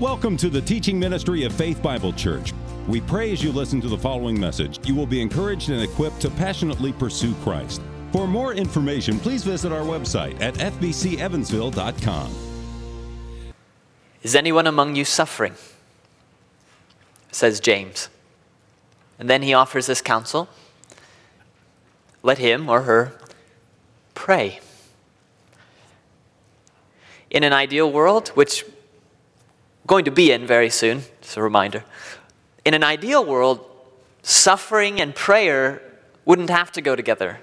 Welcome to the teaching ministry of Faith Bible Church. We pray as you listen to the following message, you will be encouraged and equipped to passionately pursue Christ. For more information, please visit our website at fbcevansville.com. Is anyone among you suffering? Says James. And then he offers this counsel let him or her pray. In an ideal world, which going to be in very soon, just a reminder, in an ideal world, suffering and prayer wouldn't have to go together.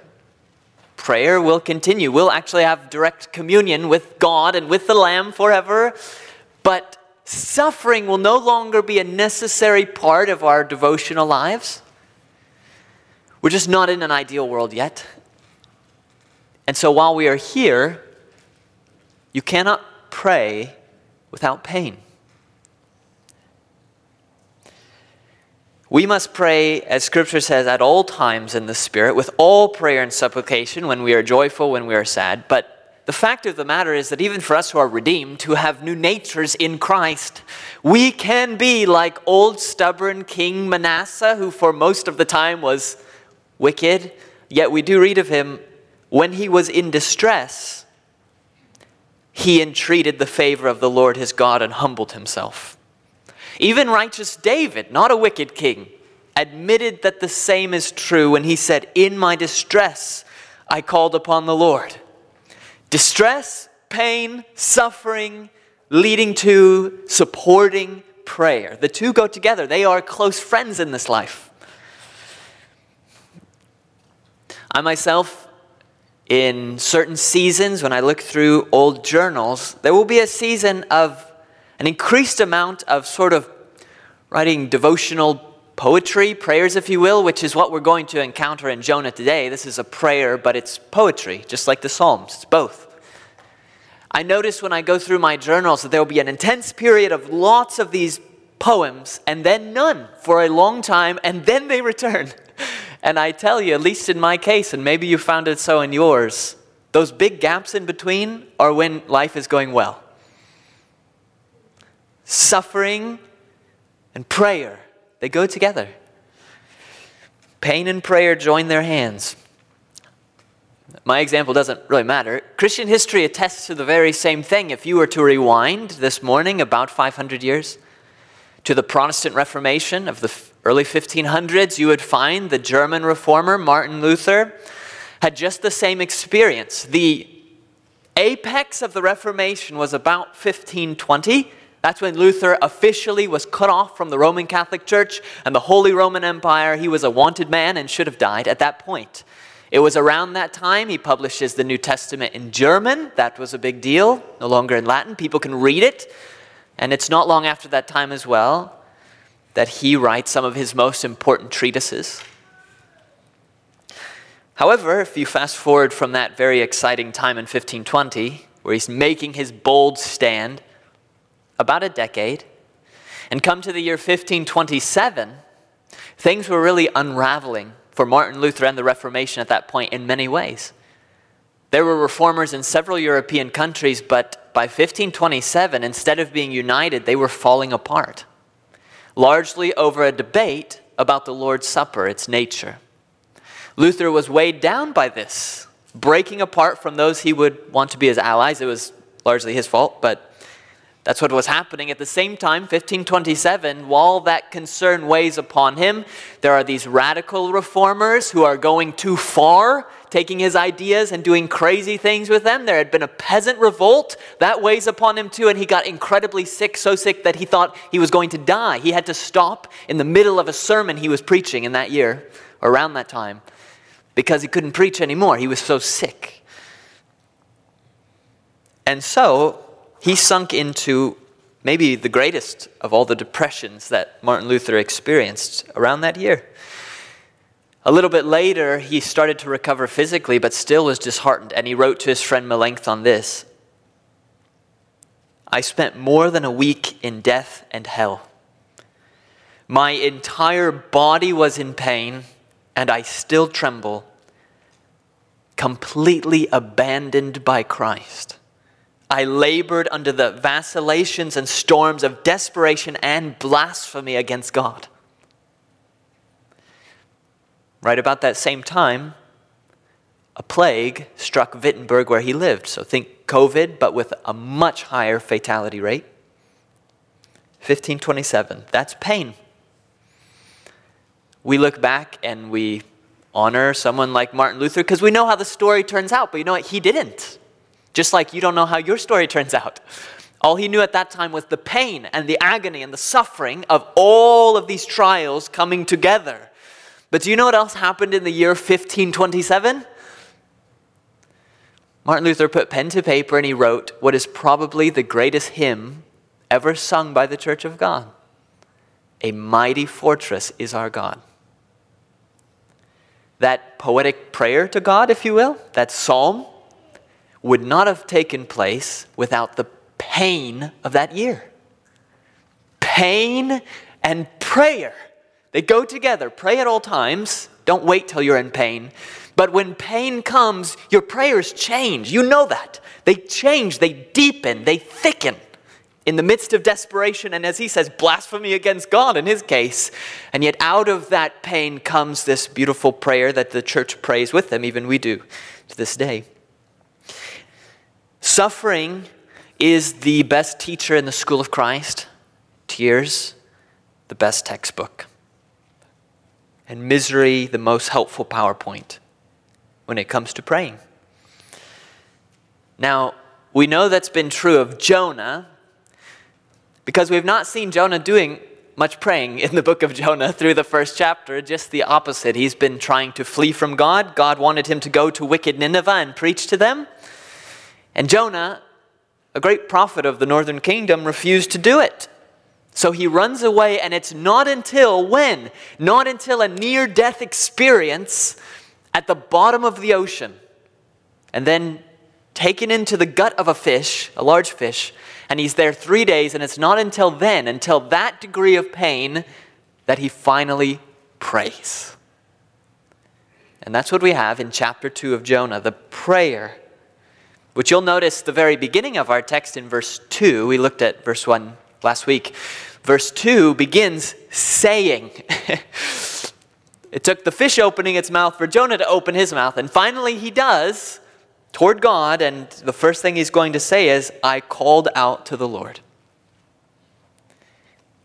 Prayer will continue. We'll actually have direct communion with God and with the Lamb forever. But suffering will no longer be a necessary part of our devotional lives. We're just not in an ideal world yet. And so while we are here, you cannot pray without pain. We must pray, as Scripture says, at all times in the Spirit, with all prayer and supplication, when we are joyful, when we are sad. But the fact of the matter is that even for us who are redeemed, who have new natures in Christ, we can be like old stubborn King Manasseh, who for most of the time was wicked, yet we do read of him when he was in distress, he entreated the favor of the Lord his God and humbled himself. Even righteous David, not a wicked king, admitted that the same is true when he said, In my distress, I called upon the Lord. Distress, pain, suffering, leading to supporting prayer. The two go together. They are close friends in this life. I myself, in certain seasons, when I look through old journals, there will be a season of an increased amount of sort of writing devotional poetry, prayers, if you will, which is what we're going to encounter in Jonah today. This is a prayer, but it's poetry, just like the Psalms. It's both. I notice when I go through my journals that there will be an intense period of lots of these poems and then none for a long time, and then they return. And I tell you, at least in my case, and maybe you found it so in yours, those big gaps in between are when life is going well. Suffering and prayer, they go together. Pain and prayer join their hands. My example doesn't really matter. Christian history attests to the very same thing. If you were to rewind this morning about 500 years to the Protestant Reformation of the early 1500s, you would find the German reformer Martin Luther had just the same experience. The apex of the Reformation was about 1520. That's when Luther officially was cut off from the Roman Catholic Church and the Holy Roman Empire. He was a wanted man and should have died at that point. It was around that time he publishes the New Testament in German. That was a big deal, no longer in Latin. People can read it. And it's not long after that time as well that he writes some of his most important treatises. However, if you fast forward from that very exciting time in 1520, where he's making his bold stand, about a decade, and come to the year 1527, things were really unraveling for Martin Luther and the Reformation at that point in many ways. There were reformers in several European countries, but by 1527, instead of being united, they were falling apart largely over a debate about the Lord's Supper, its nature. Luther was weighed down by this, breaking apart from those he would want to be his allies. It was largely his fault, but that's what was happening. At the same time, 1527, while that concern weighs upon him, there are these radical reformers who are going too far, taking his ideas and doing crazy things with them. There had been a peasant revolt that weighs upon him too, and he got incredibly sick, so sick that he thought he was going to die. He had to stop in the middle of a sermon he was preaching in that year, around that time, because he couldn't preach anymore. He was so sick. And so, he sunk into maybe the greatest of all the depressions that Martin Luther experienced around that year. A little bit later, he started to recover physically, but still was disheartened, and he wrote to his friend Melanchthon this I spent more than a week in death and hell. My entire body was in pain, and I still tremble, completely abandoned by Christ. I labored under the vacillations and storms of desperation and blasphemy against God. Right about that same time, a plague struck Wittenberg where he lived. So think COVID, but with a much higher fatality rate. 1527. That's pain. We look back and we honor someone like Martin Luther because we know how the story turns out, but you know what? He didn't. Just like you don't know how your story turns out. All he knew at that time was the pain and the agony and the suffering of all of these trials coming together. But do you know what else happened in the year 1527? Martin Luther put pen to paper and he wrote what is probably the greatest hymn ever sung by the Church of God A mighty fortress is our God. That poetic prayer to God, if you will, that psalm, would not have taken place without the pain of that year. Pain and prayer. They go together. Pray at all times. Don't wait till you're in pain. But when pain comes, your prayers change. You know that. They change, they deepen, they thicken in the midst of desperation, and as he says, blasphemy against God in his case. And yet, out of that pain comes this beautiful prayer that the church prays with them, even we do to this day. Suffering is the best teacher in the school of Christ, tears, the best textbook, and misery, the most helpful PowerPoint when it comes to praying. Now, we know that's been true of Jonah because we've not seen Jonah doing much praying in the book of Jonah through the first chapter, just the opposite. He's been trying to flee from God. God wanted him to go to wicked Nineveh and preach to them. And Jonah, a great prophet of the northern kingdom, refused to do it. So he runs away, and it's not until when? Not until a near death experience at the bottom of the ocean, and then taken into the gut of a fish, a large fish, and he's there three days, and it's not until then, until that degree of pain, that he finally prays. And that's what we have in chapter 2 of Jonah the prayer which you'll notice the very beginning of our text in verse 2. We looked at verse 1 last week. Verse 2 begins saying. it took the fish opening its mouth for Jonah to open his mouth, and finally he does toward God, and the first thing he's going to say is, I called out to the Lord.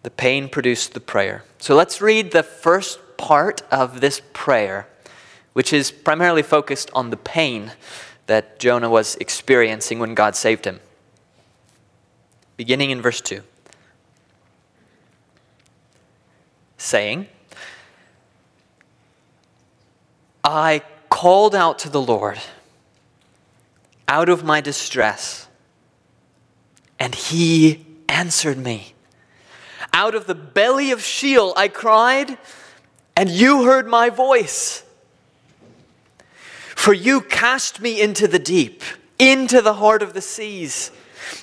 The pain produced the prayer. So let's read the first part of this prayer, which is primarily focused on the pain that Jonah was experiencing when God saved him. Beginning in verse 2. Saying, I called out to the Lord out of my distress, and he answered me. Out of the belly of Sheol I cried, and you heard my voice. For you cast me into the deep, into the heart of the seas,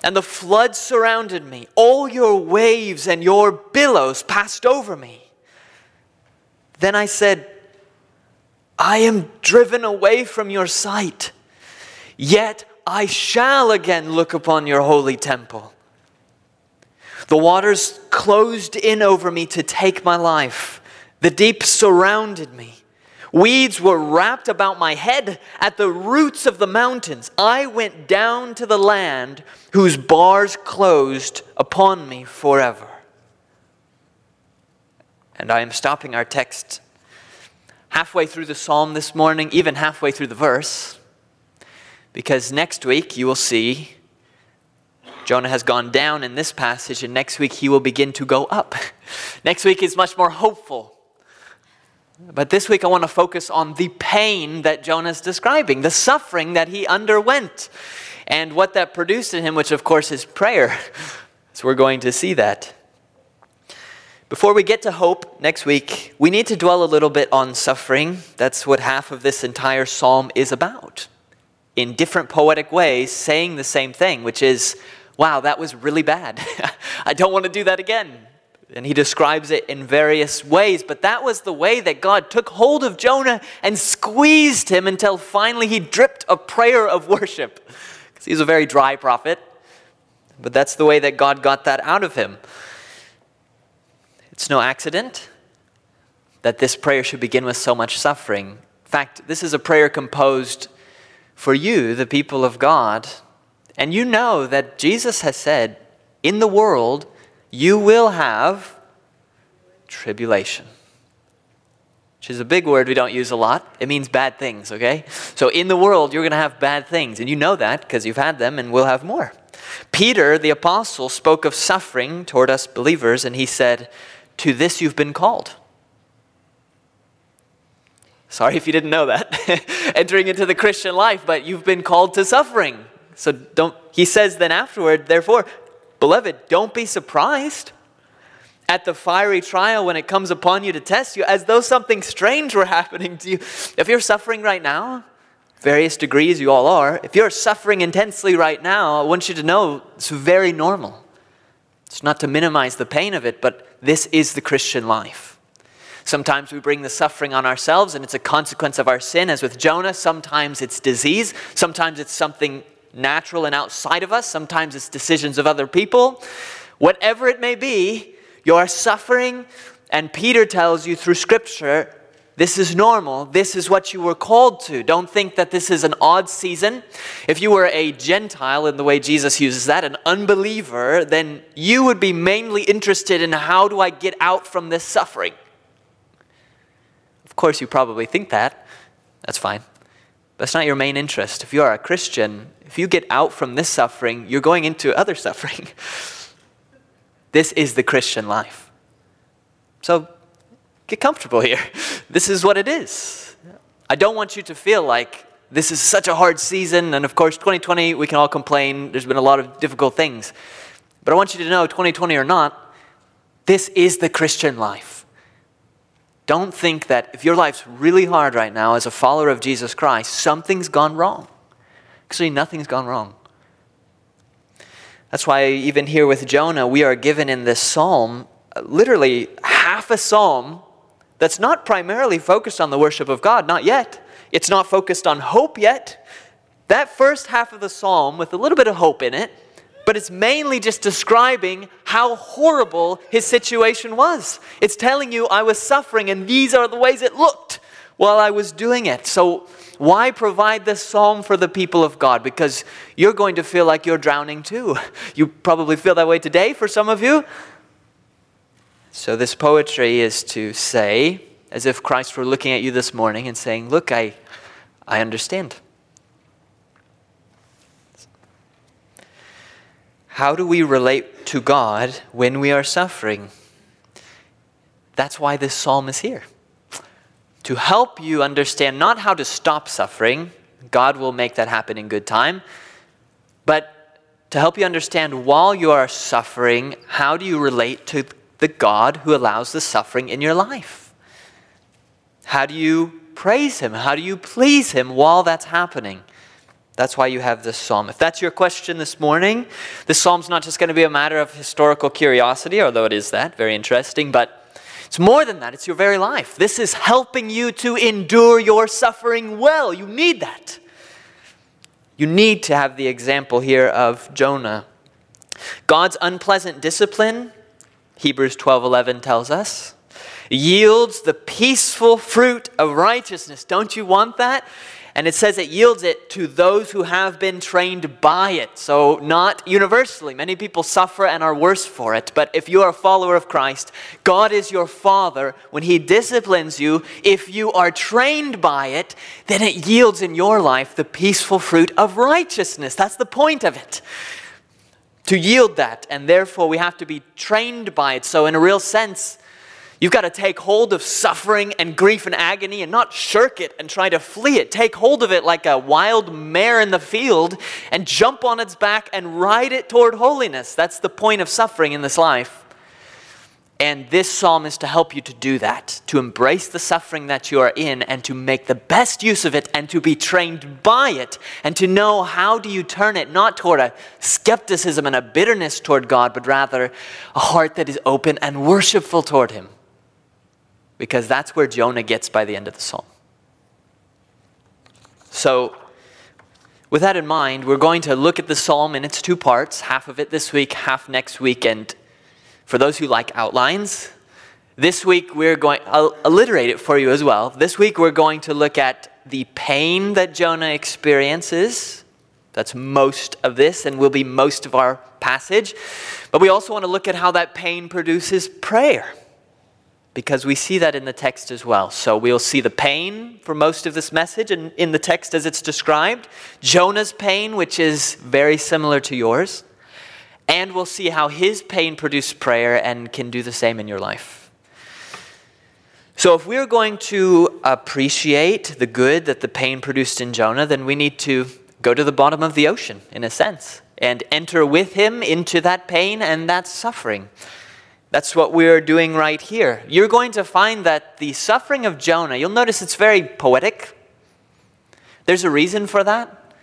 and the floods surrounded me. All your waves and your billows passed over me. Then I said, I am driven away from your sight, yet I shall again look upon your holy temple. The waters closed in over me to take my life. The deep surrounded me. Weeds were wrapped about my head at the roots of the mountains. I went down to the land whose bars closed upon me forever. And I am stopping our text halfway through the psalm this morning, even halfway through the verse, because next week you will see Jonah has gone down in this passage, and next week he will begin to go up. next week is much more hopeful. But this week I want to focus on the pain that Jonah is describing, the suffering that he underwent, and what that produced in him, which of course is prayer. So we're going to see that. Before we get to hope next week, we need to dwell a little bit on suffering. That's what half of this entire psalm is about. In different poetic ways, saying the same thing, which is, wow, that was really bad. I don't want to do that again. And he describes it in various ways, but that was the way that God took hold of Jonah and squeezed him until finally he dripped a prayer of worship. Because he's a very dry prophet. but that's the way that God got that out of him. It's no accident that this prayer should begin with so much suffering. In fact, this is a prayer composed for you, the people of God. And you know that Jesus has said, in the world, you will have tribulation. Which is a big word we don't use a lot. It means bad things, okay? So in the world, you're going to have bad things. And you know that because you've had them and we'll have more. Peter, the apostle, spoke of suffering toward us believers, and he said, To this you've been called. Sorry if you didn't know that. Entering into the Christian life, but you've been called to suffering. So don't, he says then afterward, therefore, beloved, don't be surprised at the fiery trial when it comes upon you to test you, as though something strange were happening to you. If you're suffering right now, various degrees you all are, if you're suffering intensely right now, I want you to know it's very normal. It's not to minimize the pain of it, but this is the Christian life. Sometimes we bring the suffering on ourselves and it's a consequence of our sin, as with Jonah. Sometimes it's disease. Sometimes it's something natural and outside of us. Sometimes it's decisions of other people. Whatever it may be, you are suffering, and Peter tells you through Scripture this is normal. This is what you were called to. Don't think that this is an odd season. If you were a Gentile, in the way Jesus uses that, an unbeliever, then you would be mainly interested in how do I get out from this suffering? Of course, you probably think that. That's fine. That's not your main interest. If you are a Christian, if you get out from this suffering, you're going into other suffering. this is the Christian life. So get comfortable here. This is what it is. I don't want you to feel like this is such a hard season, and of course, 2020, we can all complain. There's been a lot of difficult things. But I want you to know, 2020 or not, this is the Christian life. Don't think that if your life's really hard right now as a follower of Jesus Christ, something's gone wrong. Actually, nothing's gone wrong. That's why, even here with Jonah, we are given in this psalm literally half a psalm that's not primarily focused on the worship of God, not yet. It's not focused on hope yet. That first half of the psalm, with a little bit of hope in it, but it's mainly just describing how horrible his situation was. It's telling you, I was suffering, and these are the ways it looked while I was doing it. So, why provide this psalm for the people of God? Because you're going to feel like you're drowning too. You probably feel that way today for some of you. So, this poetry is to say, as if Christ were looking at you this morning and saying, Look, I, I understand. How do we relate to God when we are suffering? That's why this psalm is here. To help you understand not how to stop suffering, God will make that happen in good time, but to help you understand while you are suffering, how do you relate to the God who allows the suffering in your life? How do you praise Him? How do you please Him while that's happening? That's why you have this psalm. If that's your question this morning, this psalm's not just going to be a matter of historical curiosity, although it is that, very interesting, but it's more than that. It's your very life. This is helping you to endure your suffering well. You need that. You need to have the example here of Jonah. God's unpleasant discipline, Hebrews 12:11 tells us, yields the peaceful fruit of righteousness. Don't you want that? And it says it yields it to those who have been trained by it. So, not universally. Many people suffer and are worse for it. But if you are a follower of Christ, God is your Father. When He disciplines you, if you are trained by it, then it yields in your life the peaceful fruit of righteousness. That's the point of it. To yield that. And therefore, we have to be trained by it. So, in a real sense, You've got to take hold of suffering and grief and agony and not shirk it and try to flee it. Take hold of it like a wild mare in the field and jump on its back and ride it toward holiness. That's the point of suffering in this life. And this psalm is to help you to do that, to embrace the suffering that you are in and to make the best use of it and to be trained by it and to know how do you turn it not toward a skepticism and a bitterness toward God, but rather a heart that is open and worshipful toward Him because that's where Jonah gets by the end of the psalm. So, With that in mind, we're going to look at the psalm in its two parts, half of it this week, half next week. And for those who like outlines, this week we're going, I'll alliterate it for you as well. This week we're going to look at the pain that Jonah experiences. That's most of this and will be most of our passage. But we also want to look at how that pain produces prayer because we see that in the text as well. So we'll see the pain for most of this message and in the text as it's described, Jonah's pain, which is very similar to yours, and we'll see how his pain produced prayer and can do the same in your life. So, if we're going to appreciate the good that the pain produced in Jonah, then we need to go to the bottom of the ocean, in a sense, and enter with him into that pain and that suffering. That's what we're doing right here. You're going to find that the suffering of Jonah, you'll notice it's very poetic. There's a reason for that.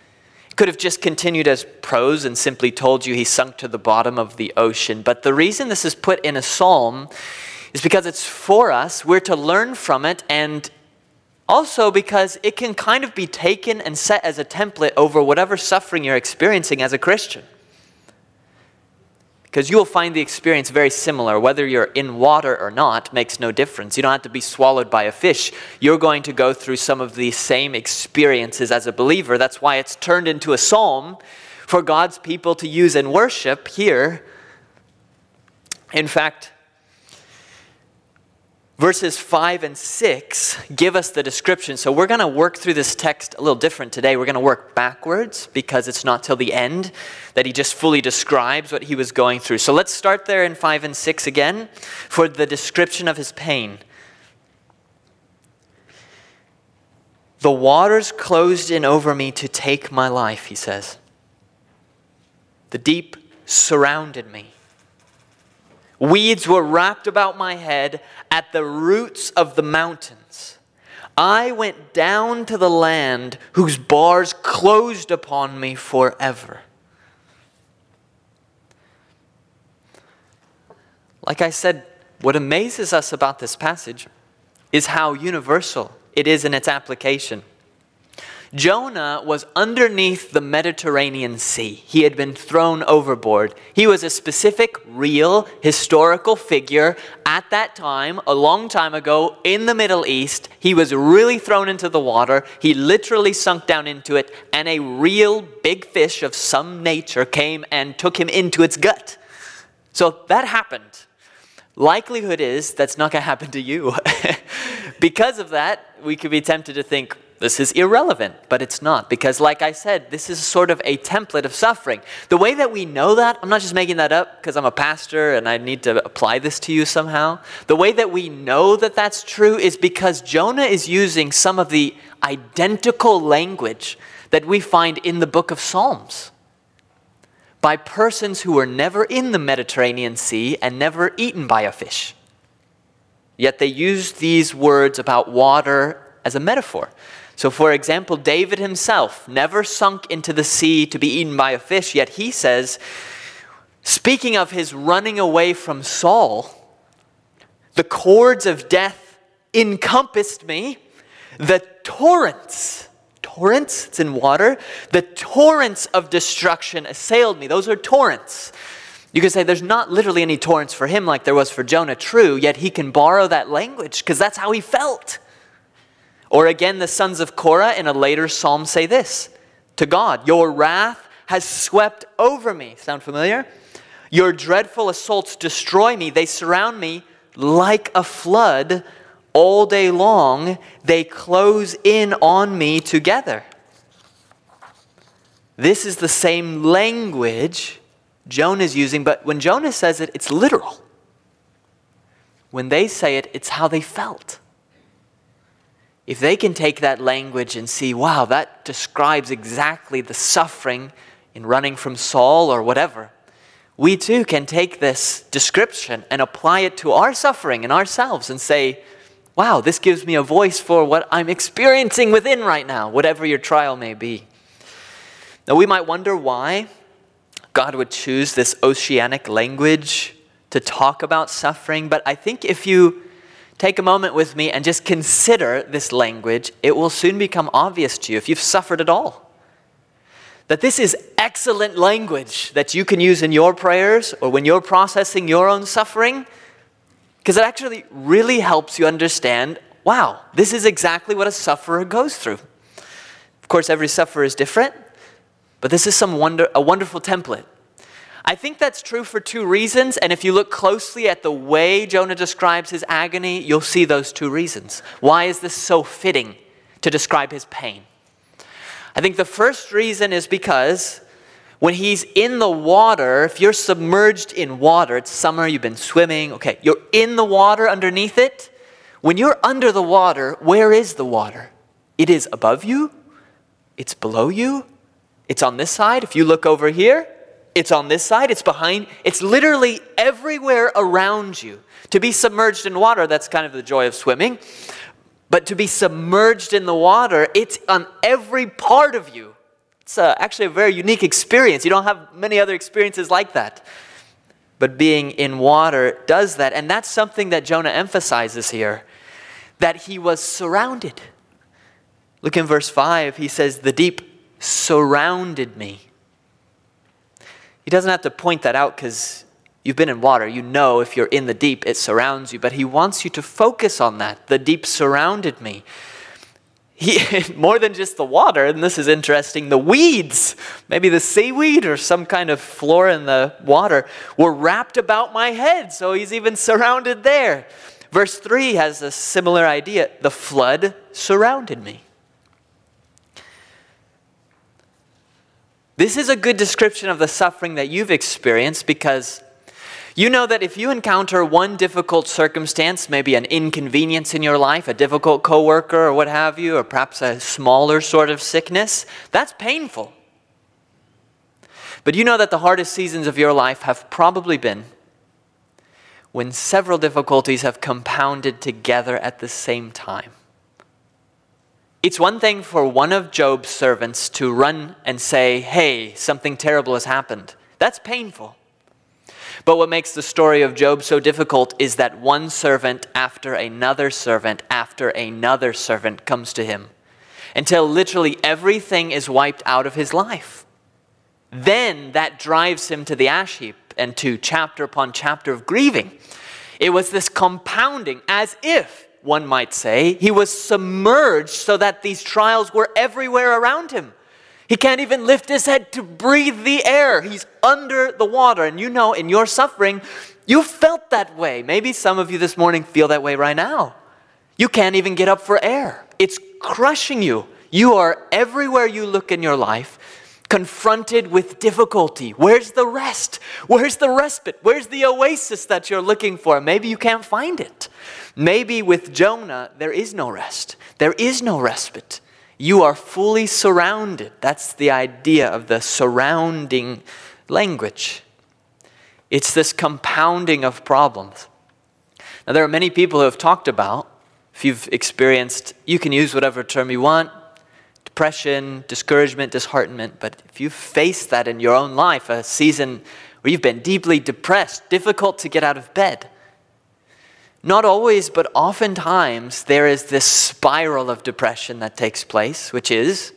It could have just continued as prose and simply told you he sunk to the bottom of the ocean. But the reason this is put in a psalm is because it's for us. We're to learn from it, and also because it can kind of be taken and set as a template over whatever suffering you're experiencing as a Christian because you will find the experience very similar. Whether you're in water or not makes no difference. You don't have to be swallowed by a fish. You're going to go through some of the same experiences as a believer. That's why it's turned into a psalm for God's people to use in worship here. In fact, verses 5 and 6 give us the description. So we're going to work through this text a little different today. We're going to work backwards because it's not till the end that he just fully describes what he was going through. So let's start there in 5 and 6 again for the description of his pain. The waters closed in over me to take my life, he says. The deep surrounded me. Weeds were wrapped about my head at the roots of the mountains. I went down to the land whose bars closed upon me forever. Like I said, what amazes us about this passage is how universal it is in its application. Jonah was underneath the Mediterranean Sea. He had been thrown overboard. He was a specific, real, historical figure at that time, a long time ago, in the Middle East. He was really thrown into the water. He literally sunk down into it, and a real big fish of some nature came and took him into its gut. So that happened. Likelihood is that's not going to happen to you. because of that, we could be tempted to think, this is irrelevant, but it's not. Because, like I said, this is sort of a template of suffering. The way that we know that, I'm not just making that up because I'm a pastor and I need to apply this to you somehow. The way that we know that that's true is because Jonah is using some of the identical language that we find in the book of Psalms by persons who were never in the Mediterranean Sea and never eaten by a fish. Yet they use these words about water as a metaphor. So, for example, David himself never sunk into the sea to be eaten by a fish, yet he says, speaking of his running away from Saul, the cords of death encompassed me, the torrents, torrents, it's in water, the torrents of destruction assailed me. Those are torrents. You could say there's not literally any torrents for him like there was for Jonah, true, yet he can borrow that language because that's how he felt. Or again, the sons of Korah in a later psalm say this to God Your wrath has swept over me. Sound familiar? Your dreadful assaults destroy me. They surround me like a flood all day long. They close in on me together. This is the same language Jonah is using, but when Jonah says it, it's literal. When they say it, it's how they felt if they can take that language and see, wow, that describes exactly the suffering in running from Saul or whatever, we too can take this description and apply it to our suffering and ourselves and say, wow, this gives me a voice for what I'm experiencing within right now, whatever your trial may be. Now, we might wonder why God would choose this oceanic language to talk about suffering, but I think if you take a moment with me and just consider this language, it will soon become obvious to you if you've suffered at all. that this is excellent language that you can use in your prayers or when you're processing your own suffering, because it actually really helps you understand wow, this is exactly what a sufferer goes through. Of course, every sufferer is different, but this is some wonder, a wonderful template. I think that's true for two reasons, and if you look closely at the way Jonah describes his agony, you'll see those two reasons. Why is this so fitting to describe his pain? I think the first reason is because when he's in the water, if you're submerged in water, it's summer, you've been swimming, okay, you're in the water underneath it. When you're under the water, where is the water? It is above you, it's below you, it's on this side. If you look over here, it's on this side, it's behind, it's literally everywhere around you. To be submerged in water, that's kind of the joy of swimming. But to be submerged in the water, it's on every part of you. It's uh, actually a very unique experience. You don't have many other experiences like that. But being in water does that. And that's something that Jonah emphasizes here that he was surrounded. Look in verse 5. He says, The deep surrounded me. He doesn't have to point that out because you've been in water. You know if you're in the deep, it surrounds you. But he wants you to focus on that. The deep surrounded me. He, more than just the water, and this is interesting, the weeds, maybe the seaweed or some kind of flora in the water, were wrapped about my head. So he's even surrounded there. Verse 3 has a similar idea. The flood surrounded me. This is a good description of the suffering that you've experienced because you know that if you encounter one difficult circumstance, maybe an inconvenience in your life, a difficult coworker or what have you, or perhaps a smaller sort of sickness, that's painful. But you know that the hardest seasons of your life have probably been when several difficulties have compounded together at the same time. It's one thing for one of Job's servants to run and say, Hey, something terrible has happened. That's painful. But what makes the story of Job so difficult is that one servant after another servant after another servant comes to him until literally everything is wiped out of his life. Then that drives him to the ash heap and to chapter upon chapter of grieving. It was this compounding, as if one might say. He was submerged so that these trials were everywhere around him. He can't even lift his head to breathe the air. He's under the water. And you know, in your suffering, you felt that way. Maybe some of you this morning feel that way right now. You can't even get up for air, it's crushing you. You are everywhere you look in your life confronted with difficulty. Where's the rest? Where's the respite? Where's the oasis that you're looking for? Maybe you can't find it. Maybe with Jonah, there is no rest, there is no respite. You are fully surrounded. That's the idea of the surrounding language. It's this compounding of problems. Now, there are many people who have talked about, if you've experienced, you can use whatever term you want depression, discouragement, disheartenment. But if you face that in your own life, a season where you've been deeply depressed, difficult to get out of bed, not always, but oftentimes, there is this spiral of depression that takes place, which is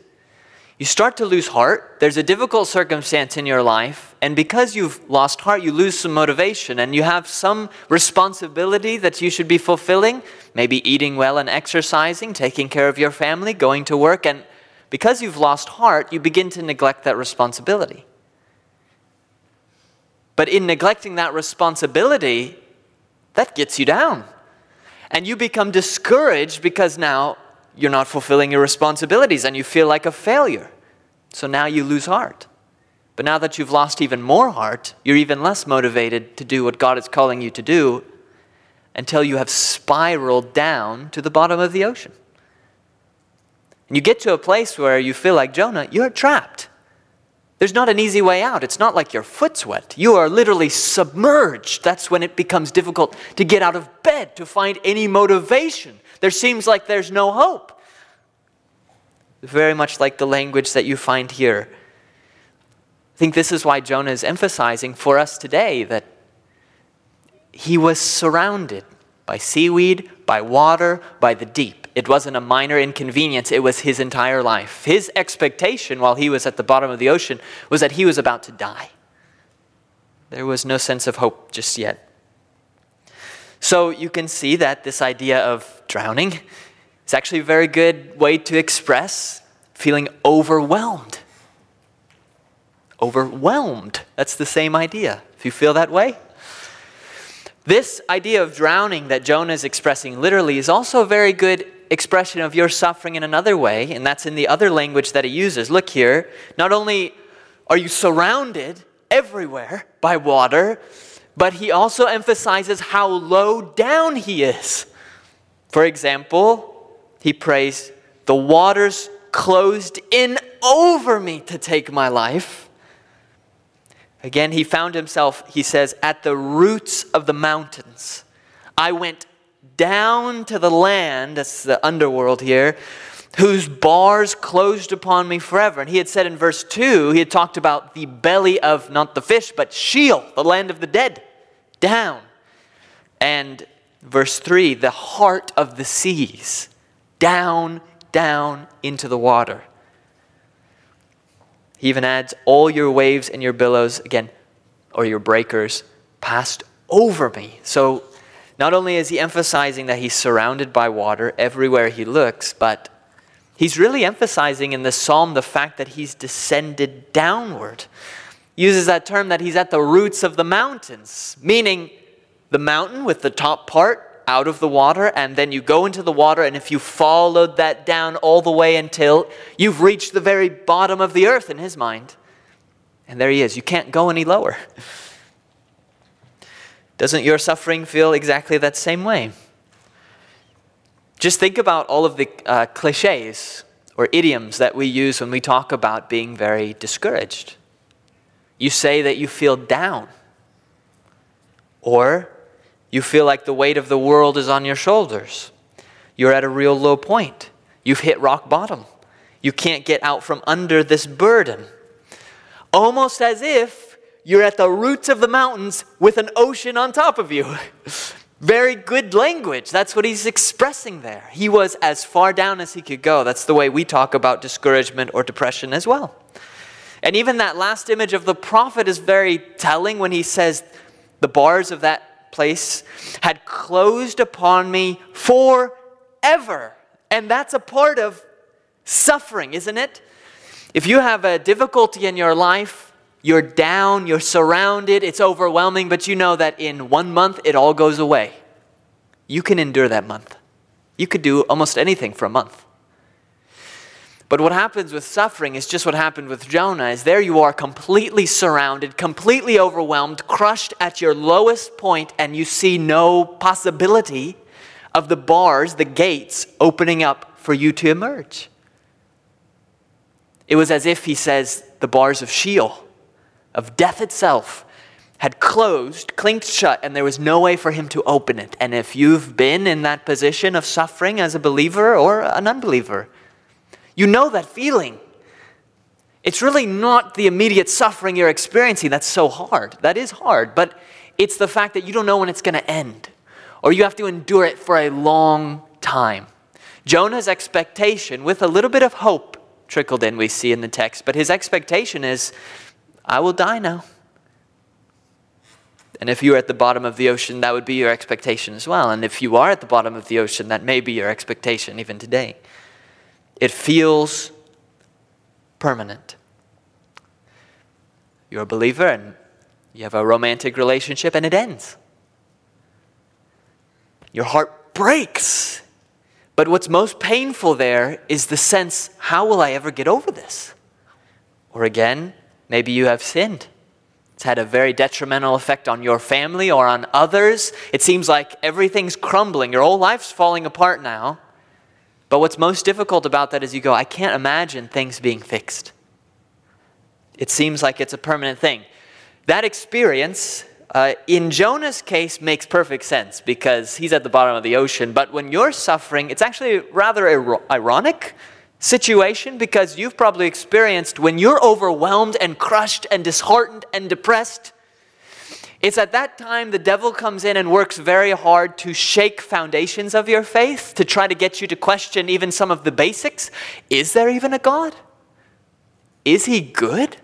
you start to lose heart. There's a difficult circumstance in your life, and because you've lost heart, you lose some motivation, and you have some responsibility that you should be fulfilling maybe eating well and exercising, taking care of your family, going to work, and because you've lost heart, you begin to neglect that responsibility. But in neglecting that responsibility, that gets you down. And you become discouraged because now you're not fulfilling your responsibilities and you feel like a failure. So now you lose heart. But now that you've lost even more heart, you're even less motivated to do what God is calling you to do until you have spiraled down to the bottom of the ocean. And you get to a place where you feel like Jonah, you're trapped. There's not an easy way out. It's not like your foot's wet. You are literally submerged. That's when it becomes difficult to get out of bed, to find any motivation. There seems like there's no hope. Very much like the language that you find here. I think this is why Jonah is emphasizing for us today that he was surrounded by seaweed, by water, by the deep. It wasn't a minor inconvenience, it was his entire life. His expectation while he was at the bottom of the ocean was that he was about to die. There was no sense of hope just yet. So you can see that this idea of drowning is actually a very good way to express feeling overwhelmed. Overwhelmed. That's the same idea. If you feel that way. This idea of drowning that Jonah is expressing literally is also a very good expression of your suffering in another way, and that's in the other language that he uses. Look here. Not only are you surrounded everywhere by water, but he also emphasizes how low down he is. For example, he prays, The waters closed in over me to take my life. Again, he found himself, he says, at the roots of the mountains. I went down to the land, that's the underworld here, whose bars closed upon me forever. And he had said in verse 2, he had talked about the belly of not the fish, but Sheol, the land of the dead, down. And verse 3, the heart of the seas, down, down into the water. He even adds, all your waves and your billows, again, or your breakers, passed over me. So not only is he emphasizing that he's surrounded by water everywhere he looks, but He's really emphasizing in this psalm the fact that he's descended downward. Uses that term that he's at the roots of the mountains, meaning the mountain with the top part out of the water, and then you go into the water, and if you followed that down all the way until you've reached the very bottom of the earth in his mind. And there he is. You can't go any lower. Doesn't your suffering feel exactly that same way? Just think about all of the uh, cliches or idioms that we use when we talk about being very discouraged. You say that you feel down, or you feel like the weight of the world is on your shoulders. You're at a real low point. You've hit rock bottom. You can't get out from under this burden. Almost as if you're at the roots of the mountains with an ocean on top of you. Very good language. That's what he's expressing there. He was as far down as he could go. That's the way we talk about discouragement or depression as well. And even that last image of the prophet is very telling when he says, The bars of that place had closed upon me forever. And that's a part of suffering, isn't it? If you have a difficulty in your life, you're down, you're surrounded, it's overwhelming, but you know that in one month it all goes away. You can endure that month. You could do almost anything for a month. But what happens with suffering is just what happened with Jonah is there you are completely surrounded, completely overwhelmed, crushed at your lowest point and you see no possibility of the bars, the gates opening up for you to emerge. It was as if he says the bars of Sheol of death itself had closed, clinked shut, and there was no way for him to open it. And if you've been in that position of suffering as a believer or an unbeliever, you know that feeling. It's really not the immediate suffering you're experiencing that's so hard. That is hard, but it's the fact that you don't know when it's going to end, or you have to endure it for a long time. Jonah's expectation, with a little bit of hope trickled in, we see in the text, but his expectation is I will die now. And if you are at the bottom of the ocean, that would be your expectation as well. And if you are at the bottom of the ocean, that may be your expectation even today. It feels permanent. You're a believer and you have a romantic relationship and it ends. Your heart breaks. But what's most painful there is the sense how will I ever get over this? Or again, Maybe you have sinned. It's had a very detrimental effect on your family or on others. It seems like everything's crumbling. Your whole life's falling apart now. But what's most difficult about that is you go, I can't imagine things being fixed. It seems like it's a permanent thing. That experience, uh, in Jonah's case, makes perfect sense because he's at the bottom of the ocean. But when you're suffering, it's actually rather ironic situation because you've probably experienced when you're overwhelmed and crushed and disheartened and depressed, It's at that time the devil comes in and works very hard to shake foundations of your faith, to try to get you to question even some of the basics. Is there even a God? Is he good?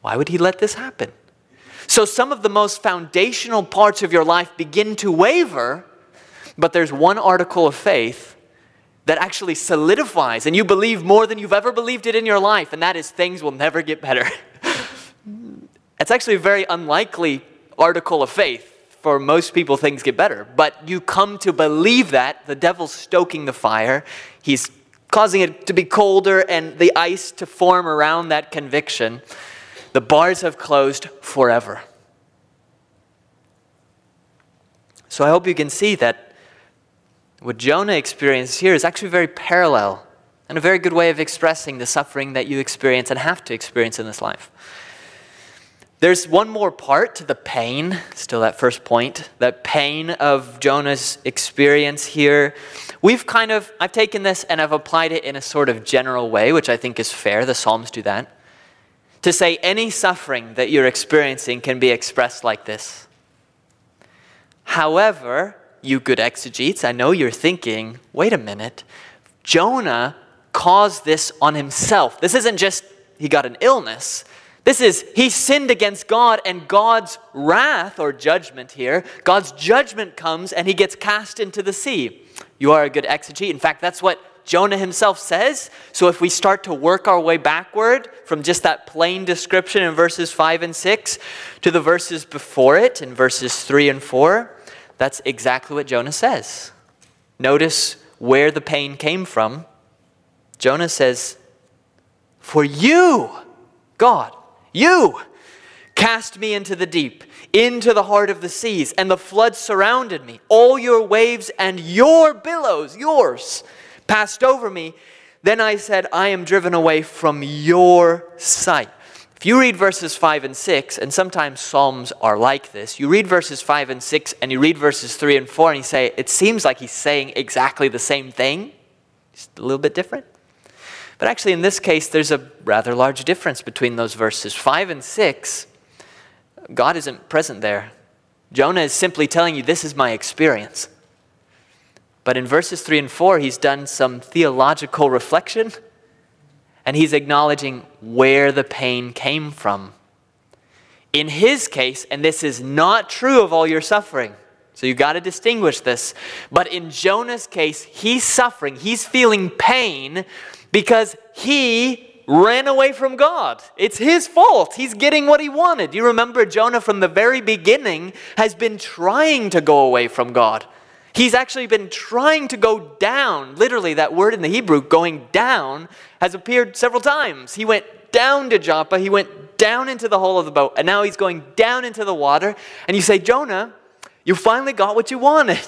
Why would he let this happen? So, some of the most foundational parts of your life begin to waver, but there's one article of faith that actually solidifies, and you believe more than you've ever believed it in your life, and that is things will never get better. it's actually a very unlikely article of faith. For most people, things get better. But you come to believe that the devil's stoking the fire, he's causing it to be colder and the ice to form around that conviction. The bars have closed forever. So I hope you can see that what Jonah experienced here is actually very parallel and a very good way of expressing the suffering that you experience and have to experience in this life. There's one more part to the pain, still that first point, that pain of Jonah's experience here. We've kind of, I've taken this and I've applied it in a sort of general way, which I think is fair. The Psalms do that. To say any suffering that you're experiencing can be expressed like this. However, you good exegetes, I know you're thinking, wait a minute, Jonah caused this on himself. This isn't just he got an illness. This is, he sinned against God, and God's wrath or judgment here, God's judgment comes and he gets cast into the sea. You are a good exegete. In fact, that's what Jonah himself says. So if we start to work our way backward from just that plain description in verses 5 and 6 to the verses before it in verses 3 and 4, that's exactly what Jonah says. Notice where the pain came from. Jonah says, For you, God, you cast me into the deep, into the heart of the seas, and the flood surrounded me. All your waves and your billows, yours, passed over me. Then I said, I am driven away from your sight. If you read verses 5 and 6, and sometimes Psalms are like this, you read verses 5 and 6, and you read verses 3 and 4, and you say, it seems like he's saying exactly the same thing, just a little bit different. But actually, in this case, there's a rather large difference between those verses. 5 and 6, God isn't present there. Jonah is simply telling you, This is my experience. But in verses 3 and 4, he's done some theological reflection and he's acknowledging where the pain came from. In his case, and this is not true of all your suffering, so you've got to distinguish this. But in Jonah's case, he's suffering, he's feeling pain because he ran away from God. It's his fault. He's getting what he wanted. You remember Jonah from the very beginning has been trying to go away from God. He's actually been trying to go down. Literally, that word in the Hebrew, going down, has appeared several times. He went down to Joppa, he went down into the hull of the boat, and now he's going down into the water. And you say, Jonah, you finally got what you wanted.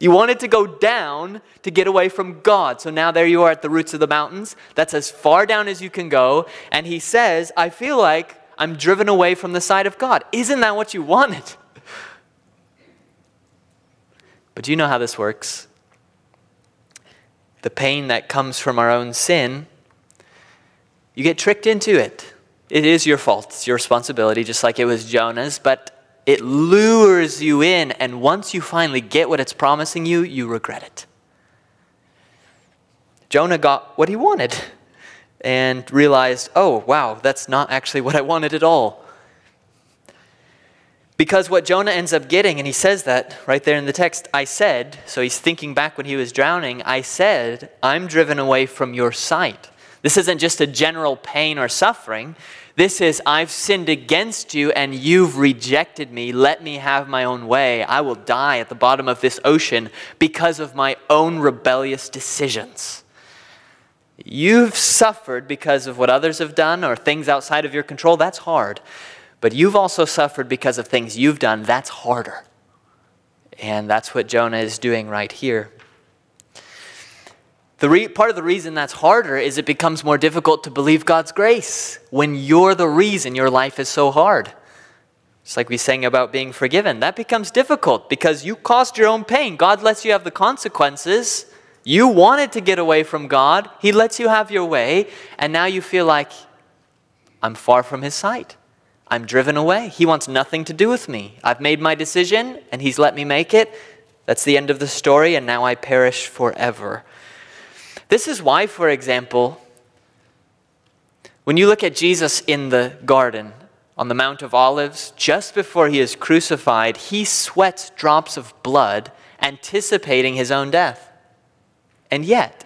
You wanted to go down to get away from God. So now there you are at the roots of the mountains. That's as far down as you can go. And he says, I feel like I'm driven away from the side of God. Isn't that what you wanted? But you know how this works? The pain that comes from our own sin, you get tricked into it. It is your fault, it's your responsibility, just like it was Jonah's. But it lures you in, and once you finally get what it's promising you, you regret it. Jonah got what he wanted and realized, oh, wow, that's not actually what I wanted at all. Because what Jonah ends up getting, and he says that right there in the text, I said, so he's thinking back when he was drowning, I said, I'm driven away from your sight. This isn't just a general pain or suffering. This is, I've sinned against you and you've rejected me. Let me have my own way. I will die at the bottom of this ocean because of my own rebellious decisions. You've suffered because of what others have done or things outside of your control. That's hard. But you've also suffered because of things you've done. That's harder. And that's what Jonah is doing right here. The re- part of the reason that's harder is it becomes more difficult to believe God's grace when you're the reason your life is so hard. It's like we sang about being forgiven. That becomes difficult because you caused your own pain. God lets you have the consequences. You wanted to get away from God, He lets you have your way, and now you feel like I'm far from His sight. I'm driven away. He wants nothing to do with me. I've made my decision, and He's let me make it. That's the end of the story, and now I perish forever. This is why, for example, when you look at Jesus in the garden on the Mount of Olives, just before he is crucified, he sweats drops of blood, anticipating his own death. And yet,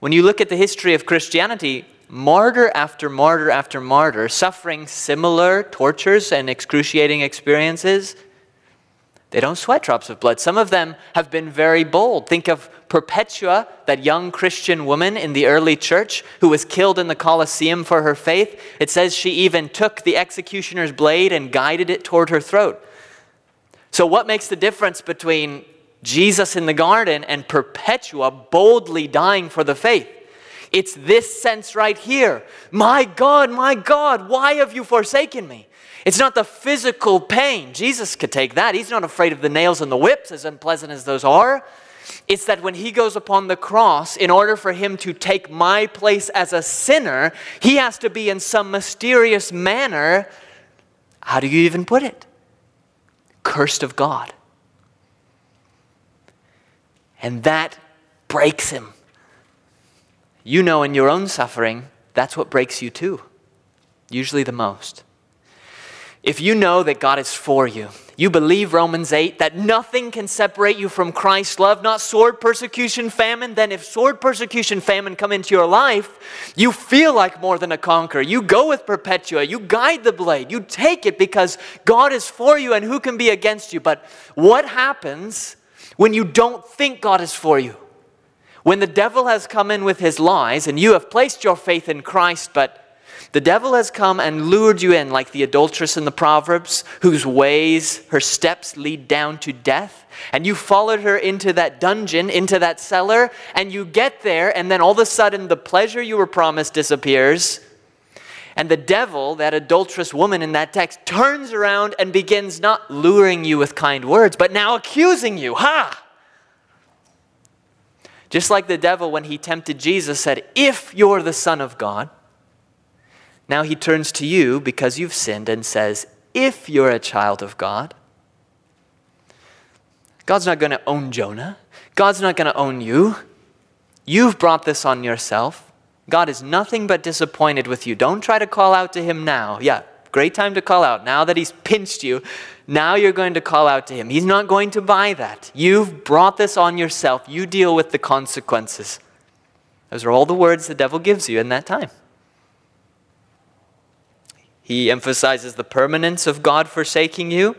when you look at the history of Christianity, martyr after martyr after martyr, suffering similar tortures and excruciating experiences, they don't sweat drops of blood. Some of them have been very bold. Think of Perpetua, that young Christian woman in the early church who was killed in the Colosseum for her faith. It says she even took the executioner's blade and guided it toward her throat. So, what makes the difference between Jesus in the garden and Perpetua boldly dying for the faith? It's this sense right here. My God, my God, why have you forsaken me? It's not the physical pain. Jesus could take that. He's not afraid of the nails and the whips, as unpleasant as those are. It's that when he goes upon the cross, in order for him to take my place as a sinner, he has to be in some mysterious manner. How do you even put it? Cursed of God. And that breaks him. You know, in your own suffering, that's what breaks you too, usually the most. If you know that God is for you, you believe Romans 8 that nothing can separate you from Christ's love, not sword, persecution, famine, then if sword, persecution, famine come into your life, you feel like more than a conqueror. You go with Perpetua, you guide the blade, you take it because God is for you and who can be against you? But what happens when you don't think God is for you? When the devil has come in with his lies and you have placed your faith in Christ, but the devil has come and lured you in, like the adulteress in the Proverbs, whose ways, her steps lead down to death. And you followed her into that dungeon, into that cellar, and you get there, and then all of a sudden the pleasure you were promised disappears. And the devil, that adulterous woman in that text, turns around and begins not luring you with kind words, but now accusing you. Ha! Just like the devil, when he tempted Jesus, said, If you're the Son of God, now he turns to you because you've sinned and says, If you're a child of God, God's not going to own Jonah. God's not going to own you. You've brought this on yourself. God is nothing but disappointed with you. Don't try to call out to him now. Yeah, great time to call out. Now that he's pinched you, now you're going to call out to him. He's not going to buy that. You've brought this on yourself. You deal with the consequences. Those are all the words the devil gives you in that time. He emphasizes the permanence of God forsaking you.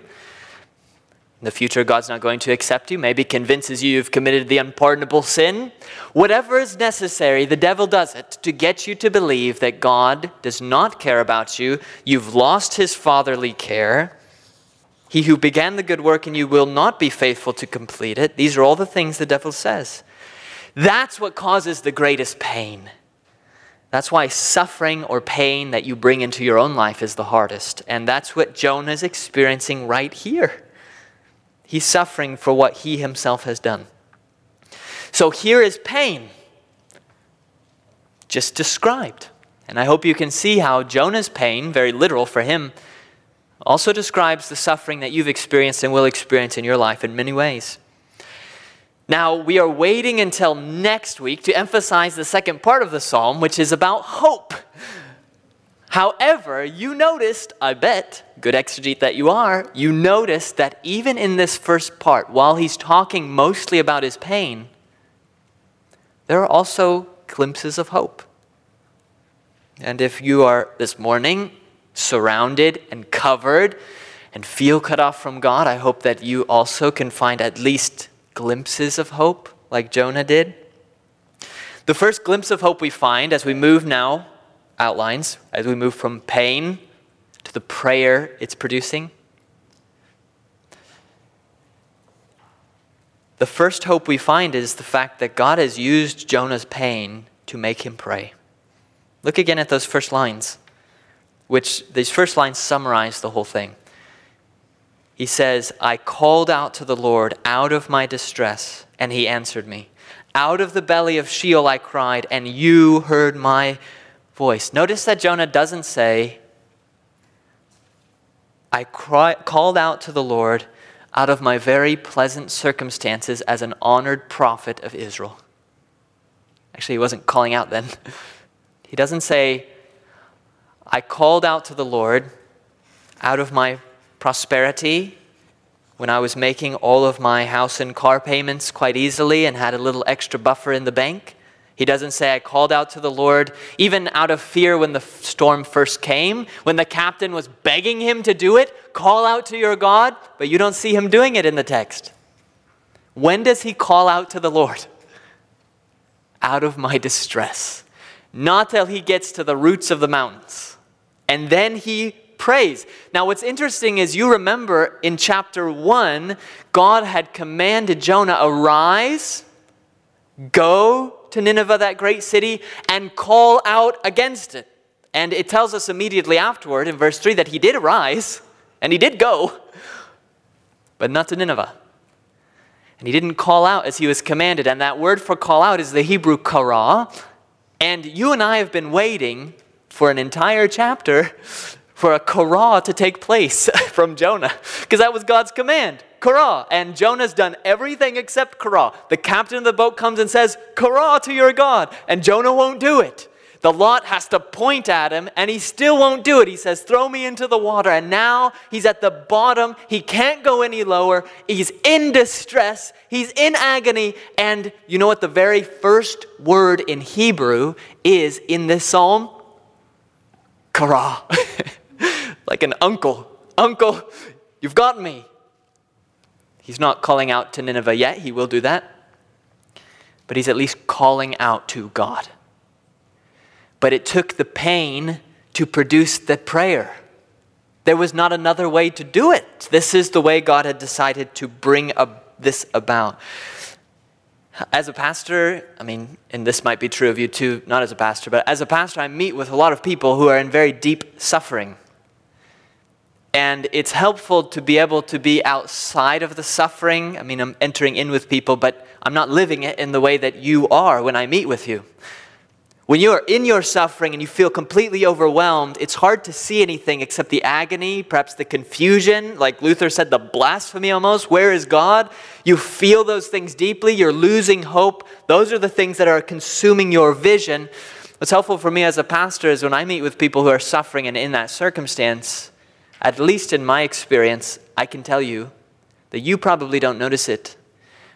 In the future, God's not going to accept you, maybe convinces you you've committed the unpardonable sin. Whatever is necessary, the devil does it to get you to believe that God does not care about you. You've lost his fatherly care. He who began the good work in you will not be faithful to complete it. These are all the things the devil says. That's what causes the greatest pain. That's why suffering or pain that you bring into your own life is the hardest. And that's what Jonah is experiencing right here. He's suffering for what he himself has done. So here is pain, just described. And I hope you can see how Jonah's pain, very literal for him, also describes the suffering that you've experienced and will experience in your life in many ways. Now, we are waiting until next week to emphasize the second part of the psalm, which is about hope. However, you noticed, I bet, good exegete that you are, you noticed that even in this first part, while he's talking mostly about his pain, there are also glimpses of hope. And if you are this morning surrounded and covered and feel cut off from God, I hope that you also can find at least glimpses of hope, like Jonah did. The first glimpse of hope we find as we move now, outlines, as we move from pain to the prayer it's producing. The first hope we find is the fact that God has used Jonah's pain to make him pray. Look again at those first lines, which these first lines summarize the whole thing. He says, I called out to the Lord out of my distress, and he answered me. Out of the belly of Sheol I cried, and you heard my voice. Notice that Jonah doesn't say, I cry, called out to the Lord out of my very pleasant circumstances as an honored prophet of Israel. Actually, he wasn't calling out then. He doesn't say, I called out to the Lord out of my prosperity when I was making all of my house and car payments quite easily and had a little extra buffer in the bank. He doesn't say, I called out to the Lord, even out of fear when the storm first came, when the captain was begging him to do it, call out to your God, but you don't see him doing it in the text. When does he call out to the Lord? Out of my distress. Not till he gets to the roots of the mountains. And then he prays. Now, what's interesting is you remember in chapter 1, God had commanded Jonah, arise, go to Nineveh, that great city, and call out against it. And it tells us immediately afterward in verse 3 that he did arise and he did go, but not to Nineveh. And he didn't call out as he was commanded. And that word for call out is the Hebrew kara. And you and I have been waiting for an entire chapter for a kara to take place from Jonah, because that was God's command. Kara. And Jonah's done everything except Kara. The captain of the boat comes and says, Kara to your God. And Jonah won't do it. The lot has to point at him, and he still won't do it. He says, Throw me into the water. And now he's at the bottom. He can't go any lower. He's in distress. He's in agony. And you know what? The very first word in Hebrew is in this psalm? Kara. like an uncle. Uncle, you've got me. He's not calling out to Nineveh yet, he will do that. But he's at least calling out to God. But it took the pain to produce the prayer. There was not another way to do it. This is the way God had decided to bring this about. As a pastor, I mean, and this might be true of you too, not as a pastor, but as a pastor, I meet with a lot of people who are in very deep suffering. And it's helpful to be able to be outside of the suffering. I mean, I'm entering in with people, but I'm not living it in the way that you are when I meet with you. When you are in your suffering and you feel completely overwhelmed, it's hard to see anything except the agony, perhaps the confusion, like Luther said, the blasphemy almost. Where is God? You feel those things deeply, you're losing hope. Those are the things that are consuming your vision. What's helpful for me as a pastor is when I meet with people who are suffering and in that circumstance, at least in my experience, I can tell you that you probably don't notice it,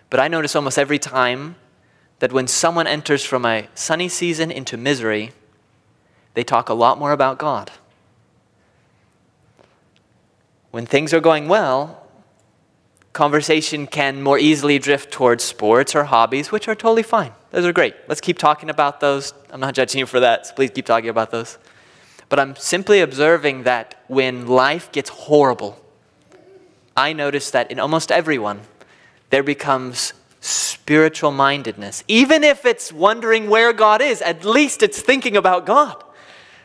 but I notice almost every time that when someone enters from a sunny season into misery, they talk a lot more about God. When things are going well, conversation can more easily drift towards sports or hobbies, which are totally fine. Those are great. Let's keep talking about those. I'm not judging you for that, so please keep talking about those. But I'm simply observing that when life gets horrible, I notice that in almost everyone, there becomes spiritual mindedness. Even if it's wondering where God is, at least it's thinking about God.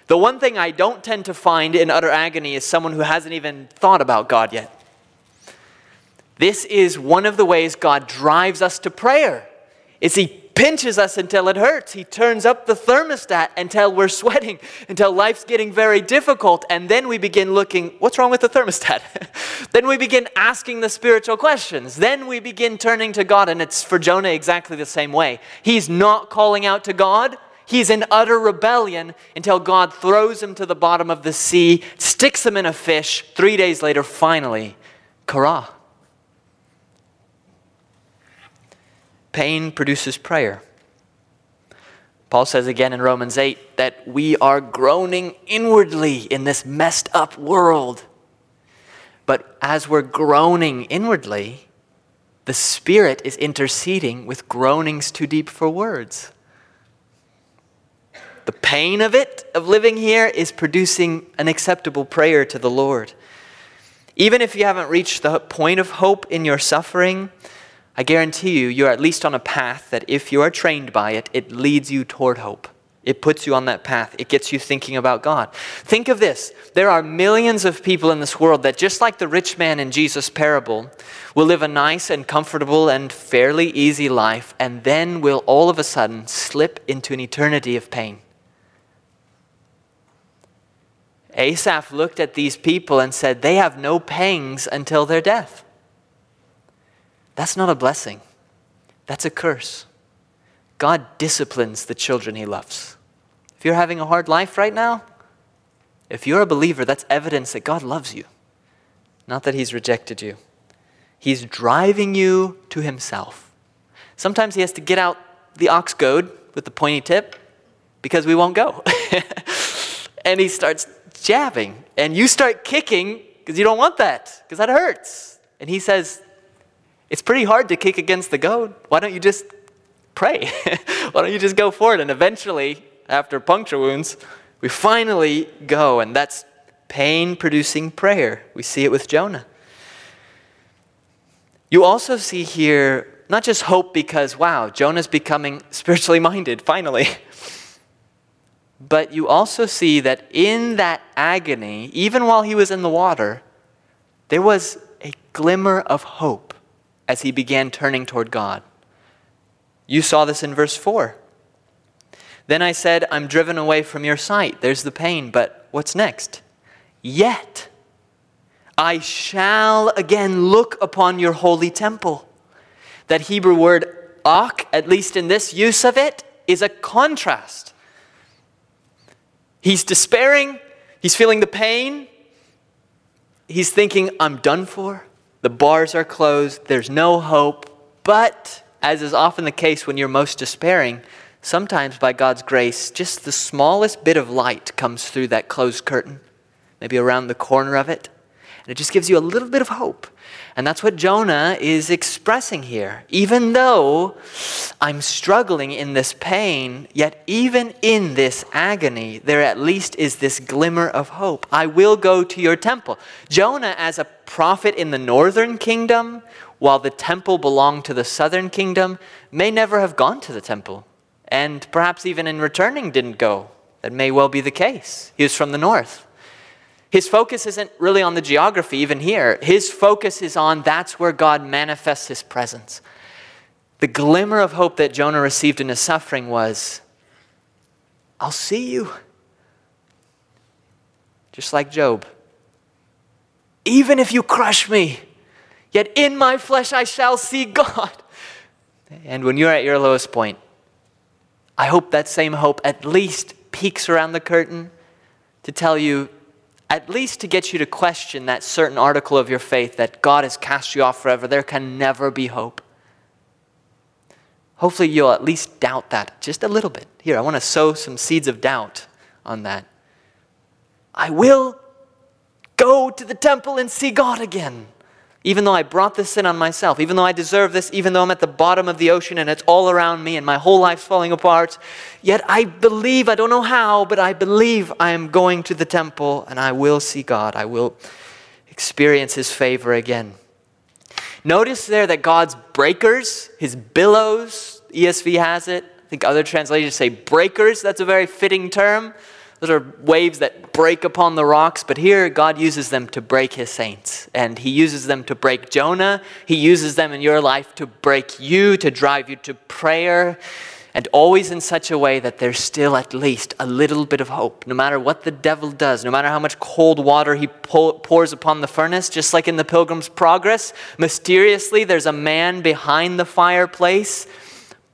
The one thing I don't tend to find in utter agony is someone who hasn't even thought about God yet. This is one of the ways God drives us to prayer. Is he pinches us until it hurts. He turns up the thermostat until we're sweating, until life's getting very difficult. And then we begin looking, what's wrong with the thermostat? then we begin asking the spiritual questions. Then we begin turning to God. And it's for Jonah exactly the same way. He's not calling out to God. He's in utter rebellion until God throws him to the bottom of the sea, sticks him in a fish. Three days later, finally, Kara. Pain produces prayer. Paul says again in Romans 8 that we are groaning inwardly in this messed up world. But as we're groaning inwardly, the Spirit is interceding with groanings too deep for words. The pain of it, of living here, is producing an acceptable prayer to the Lord. Even if you haven't reached the point of hope in your suffering, I guarantee you, you're at least on a path that if you are trained by it, it leads you toward hope. It puts you on that path. It gets you thinking about God. Think of this there are millions of people in this world that, just like the rich man in Jesus' parable, will live a nice and comfortable and fairly easy life, and then will all of a sudden slip into an eternity of pain. Asaph looked at these people and said, They have no pangs until their death. That's not a blessing, that's a curse. God disciplines the children he loves. If you're having a hard life right now, if you're a believer, that's evidence that God loves you, not that he's rejected you. He's driving you to himself. Sometimes he has to get out the ox goad with the pointy tip because we won't go. and he starts jabbing, and you start kicking because you don't want that, because that hurts. And he says, It's pretty hard to kick against the goad. Why don't you just pray? Why don't you just go for it? And eventually, after puncture wounds, we finally go, and that's pain producing prayer. We see it with Jonah. You also see here not just hope because, wow, Jonah's becoming spiritually minded, finally. But you also see that in that agony, even while he was in the water, there was a glimmer of hope as he began turning toward God. You saw this in verse 4. Then I said, I'm driven away from your sight. There's the pain, but what's next? Yet I shall again look upon your holy temple. That Hebrew word ak, at least in this use of it, is a contrast. He's despairing, he's feeling the pain, he's thinking, I'm done for, the bars are closed, there's no hope. But, as is often the case when you're most despairing, sometimes by God's grace, just the smallest bit of light comes through that closed curtain, maybe around the corner of it. And it just gives you a little bit of hope. And that's what Jonah is expressing here. Even though I'm struggling in this pain, yet even in this agony, there at least is this glimmer of hope. I will go to your temple. Jonah, as a prophet in the northern kingdom, while the temple belonged to the southern kingdom, may never have gone to the temple. And perhaps even in returning didn't go. That may well be the case. He was from the north. His focus isn't really on the geography, even here. His focus is on that's where God manifests his presence. The glimmer of hope that Jonah received in his suffering was I'll see you. Just like Job. Even if you crush me, yet in my flesh I shall see God. And when you're at your lowest point, I hope that same hope at least peeks around the curtain to tell you at least to get you to question that certain article of your faith that God has cast you off forever. There can never be hope. Hopefully, you'll at least doubt that just a little bit. Here, I want to sow some seeds of doubt on that. I will go to the temple and see God again even though I brought this sin on myself, even though I deserve this, even though I'm at the bottom of the ocean and it's all around me and my whole life's falling apart, yet I believe, I don't know how, but I believe I am going to the temple and I will see God. I will experience His favor again. Notice there that God's breakers, His billows, ESV has it. I think other translations say breakers. That's a very fitting term. Those are waves that break upon the rocks, but here God uses them to break his saints. And he uses them to break Jonah. He uses them in your life to break you, to drive you to prayer, and always in such a way that there's still at least a little bit of hope. No matter what the devil does, no matter how much cold water he pours upon the furnace, just like in the Pilgrim's Progress, mysteriously there's a man behind the fireplace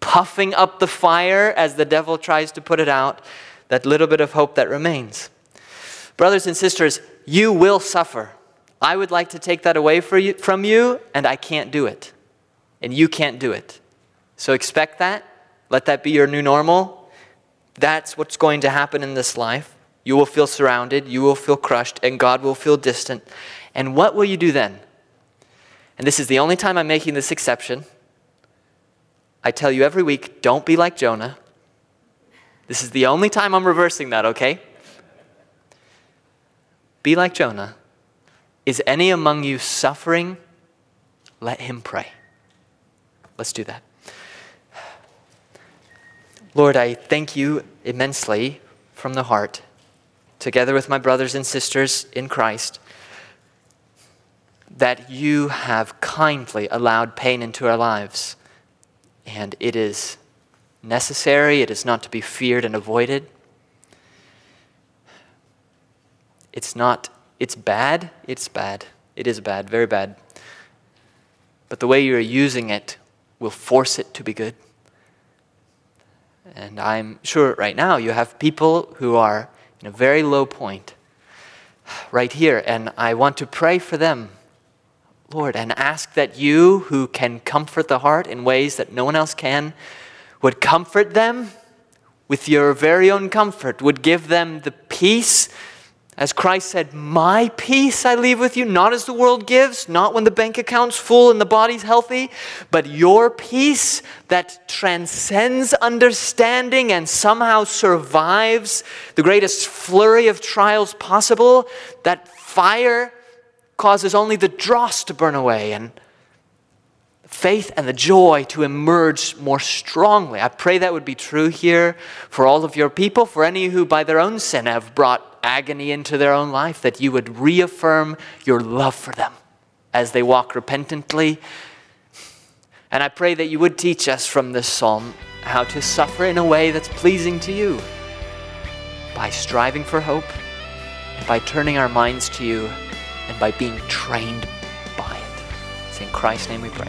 puffing up the fire as the devil tries to put it out that little bit of hope that remains. Brothers and sisters, you will suffer. I would like to take that away you, from you, and I can't do it. And you can't do it. So expect that. Let that be your new normal. That's what's going to happen in this life. You will feel surrounded, you will feel crushed, and God will feel distant. And what will you do then? And this is the only time I'm making this exception. I tell you every week don't be like Jonah. This is the only time I'm reversing that, okay? Be like Jonah. Is any among you suffering? Let him pray. Let's do that. Lord, I thank you immensely from the heart, together with my brothers and sisters in Christ, that you have kindly allowed pain into our lives. And it is necessary, it is not to be feared and avoided. It's not, it's bad. It's bad. It is bad, very bad. But the way you're using it will force it to be good. And I'm sure right now you have people who are in a very low point right here, and I want to pray for them, Lord, and ask that you, who can comfort the heart in ways that no one else can, would comfort them with your very own comfort, would give them the peace as Christ said, My peace I leave with you, not as the world gives, not when the bank account's full and the body's healthy, but your peace that transcends understanding and somehow survives the greatest flurry of trials possible. That fire causes only the dross to burn away and faith and the joy to emerge more strongly. I pray that would be true here for all of your people, for any who by their own sin have brought agony into their own life, that you would reaffirm your love for them as they walk repentantly. And I pray that you would teach us from this psalm how to suffer in a way that's pleasing to you by striving for hope, and by turning our minds to you, and by being trained by it. It's in Christ's name we pray.